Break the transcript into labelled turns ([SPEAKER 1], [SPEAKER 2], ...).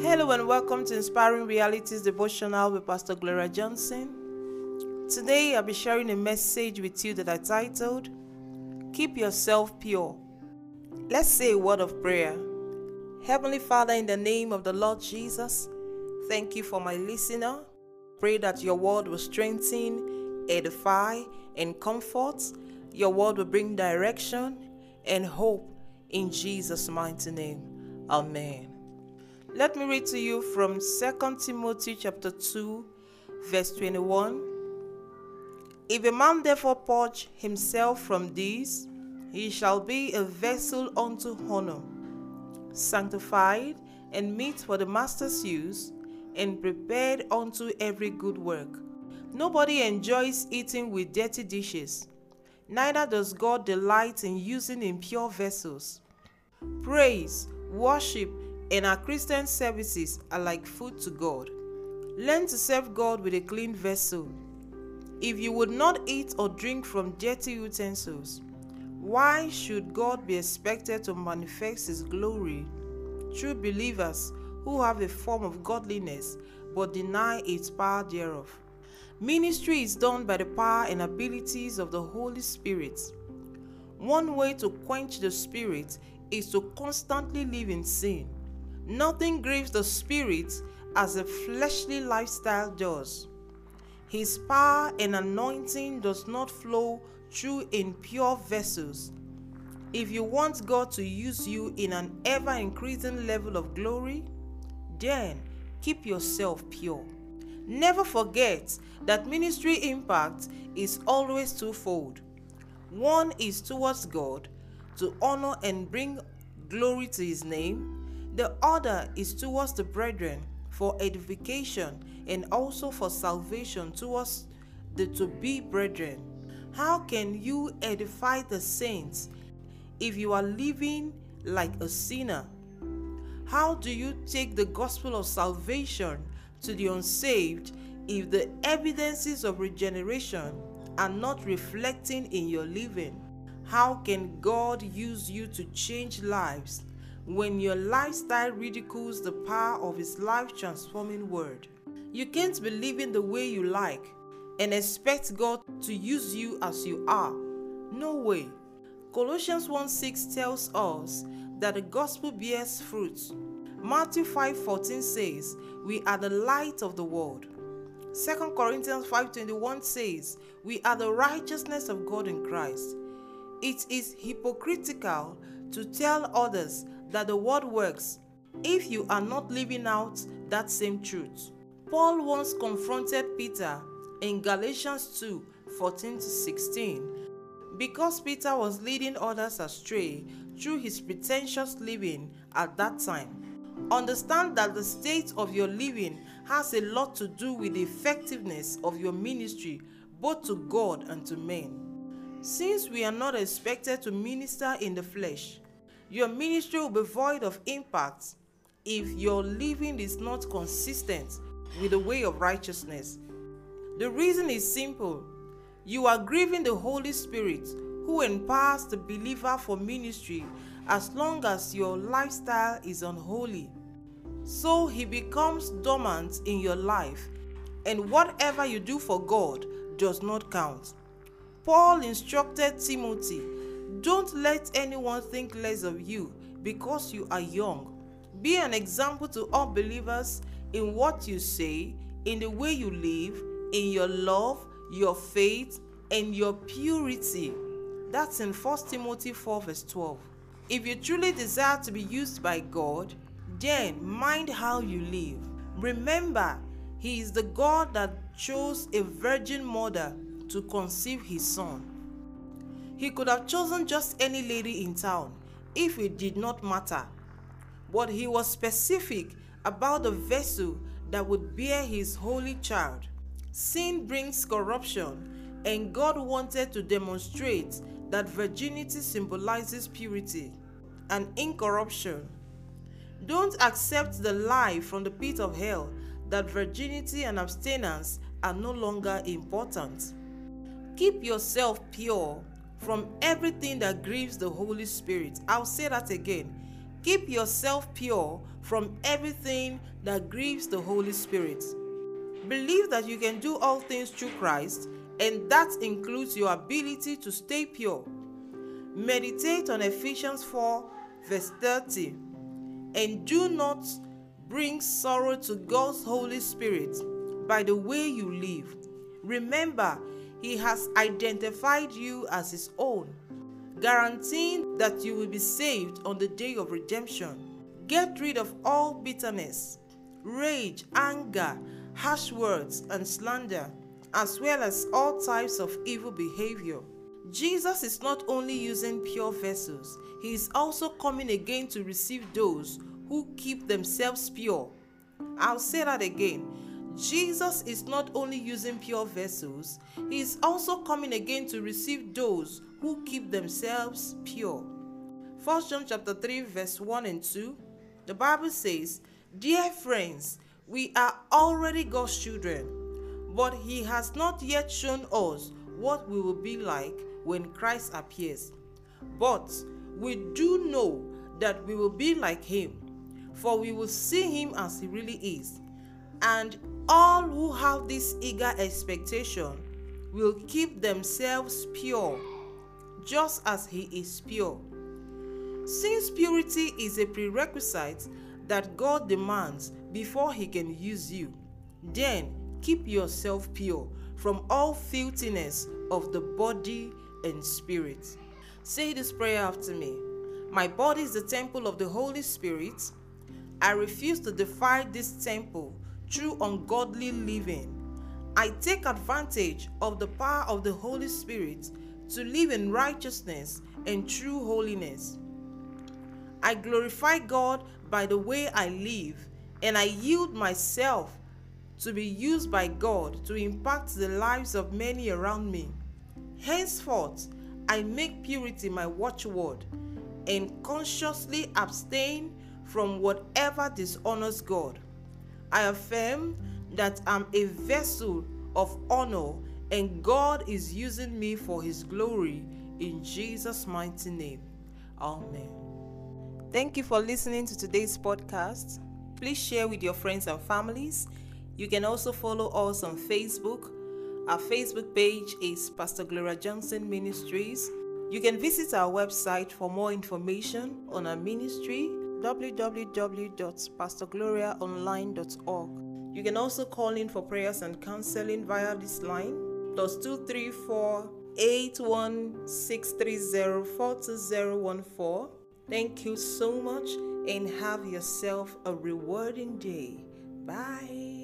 [SPEAKER 1] Hello and welcome to Inspiring Realities Devotional with Pastor Gloria Johnson. Today I'll be sharing a message with you that I titled Keep Yourself Pure. Let's say a word of prayer. Heavenly Father, in the name of the Lord Jesus, thank you for my listener. Pray that your word will strengthen, edify, and comfort. Your word will bring direction and hope in Jesus' mighty name. Amen. Let me read to you from 2 Timothy chapter 2, verse 21. If a man therefore purge himself from these, he shall be a vessel unto honor, sanctified and meet for the master's use, and prepared unto every good work. Nobody enjoys eating with dirty dishes, neither does God delight in using impure vessels. Praise, worship, and our Christian services are like food to God. Learn to serve God with a clean vessel. If you would not eat or drink from dirty utensils, why should God be expected to manifest His glory through believers who have a form of godliness but deny its power thereof? Ministry is done by the power and abilities of the Holy Spirit. One way to quench the Spirit is to constantly live in sin. Nothing grieves the Spirit as a fleshly lifestyle does. His power and anointing does not flow through impure vessels. If you want God to use you in an ever increasing level of glory, then keep yourself pure. Never forget that ministry impact is always twofold. One is towards God to honor and bring glory to his name. The other is towards the brethren for edification and also for salvation towards the to be brethren. How can you edify the saints if you are living like a sinner? How do you take the gospel of salvation to the unsaved if the evidences of regeneration are not reflecting in your living? How can God use you to change lives when your lifestyle ridicules the power of His life transforming word? You can't be living the way you like and expect God to use you as you are. No way. Colossians 1 6 tells us that the gospel bears fruits. Matthew 5:14 says, "We are the light of the world." 2 Corinthians 5:21 says, "We are the righteousness of God in Christ." It is hypocritical to tell others that the word works if you are not living out that same truth. Paul once confronted Peter in Galatians 2 14 to 16 because Peter was leading others astray through his pretentious living at that time. Understand that the state of your living has a lot to do with the effectiveness of your ministry, both to God and to men. Since we are not expected to minister in the flesh, your ministry will be void of impact if your living is not consistent with the way of righteousness. The reason is simple you are grieving the Holy Spirit who empowers the believer for ministry as long as your lifestyle is unholy. So he becomes dormant in your life, and whatever you do for God does not count. Paul instructed Timothy don't let anyone think less of you because you are young. Be an example to all believers in what you say, in the way you live, in your love, your faith, and your purity. That's in 1 Timothy 4, verse 12. If you truly desire to be used by God, then mind how you live. Remember, He is the God that chose a virgin mother to conceive His Son. He could have chosen just any lady in town if it did not matter. But He was specific about the vessel that would bear His holy child. Sin brings corruption, and God wanted to demonstrate that virginity symbolizes purity and incorruption. Don't accept the lie from the pit of hell that virginity and abstinence are no longer important. Keep yourself pure from everything that grieves the Holy Spirit. I'll say that again. Keep yourself pure from everything that grieves the Holy Spirit. Believe that you can do all things through Christ, and that includes your ability to stay pure. Meditate on Ephesians 4, verse 30, and do not bring sorrow to God's Holy Spirit by the way you live. Remember, He has identified you as His own, guaranteeing that you will be saved on the day of redemption. Get rid of all bitterness, rage, anger, harsh words, and slander, as well as all types of evil behavior. Jesus is not only using pure vessels, he is also coming again to receive those who keep themselves pure. I'll say that again. Jesus is not only using pure vessels, he is also coming again to receive those who keep themselves pure. 1 John chapter 3 verse 1 and 2. The Bible says, "Dear friends, we are already God's children, but he has not yet shown us what we will be like when Christ appears. But we do know that we will be like him, for we will see him as he really is. And all who have this eager expectation will keep themselves pure, just as he is pure. Since purity is a prerequisite that God demands before he can use you, then keep yourself pure from all filthiness of the body and spirit. Say this prayer after me. My body is the temple of the Holy Spirit. I refuse to defile this temple through ungodly living. I take advantage of the power of the Holy Spirit to live in righteousness and true holiness. I glorify God by the way I live, and I yield myself to be used by God to impact the lives of many around me. Henceforth, I make purity my watchword and consciously abstain from whatever dishonors God. I affirm that I'm a vessel of honor and God is using me for His glory in Jesus' mighty name. Amen. Thank you for listening to today's podcast. Please share with your friends and families. You can also follow us on Facebook. Our Facebook page is Pastor Gloria Johnson Ministries. You can visit our website for more information on our ministry www.pastorgloriaonline.org. You can also call in for prayers and counseling via this line plus 234 81630 Thank you so much and have yourself a rewarding day. Bye.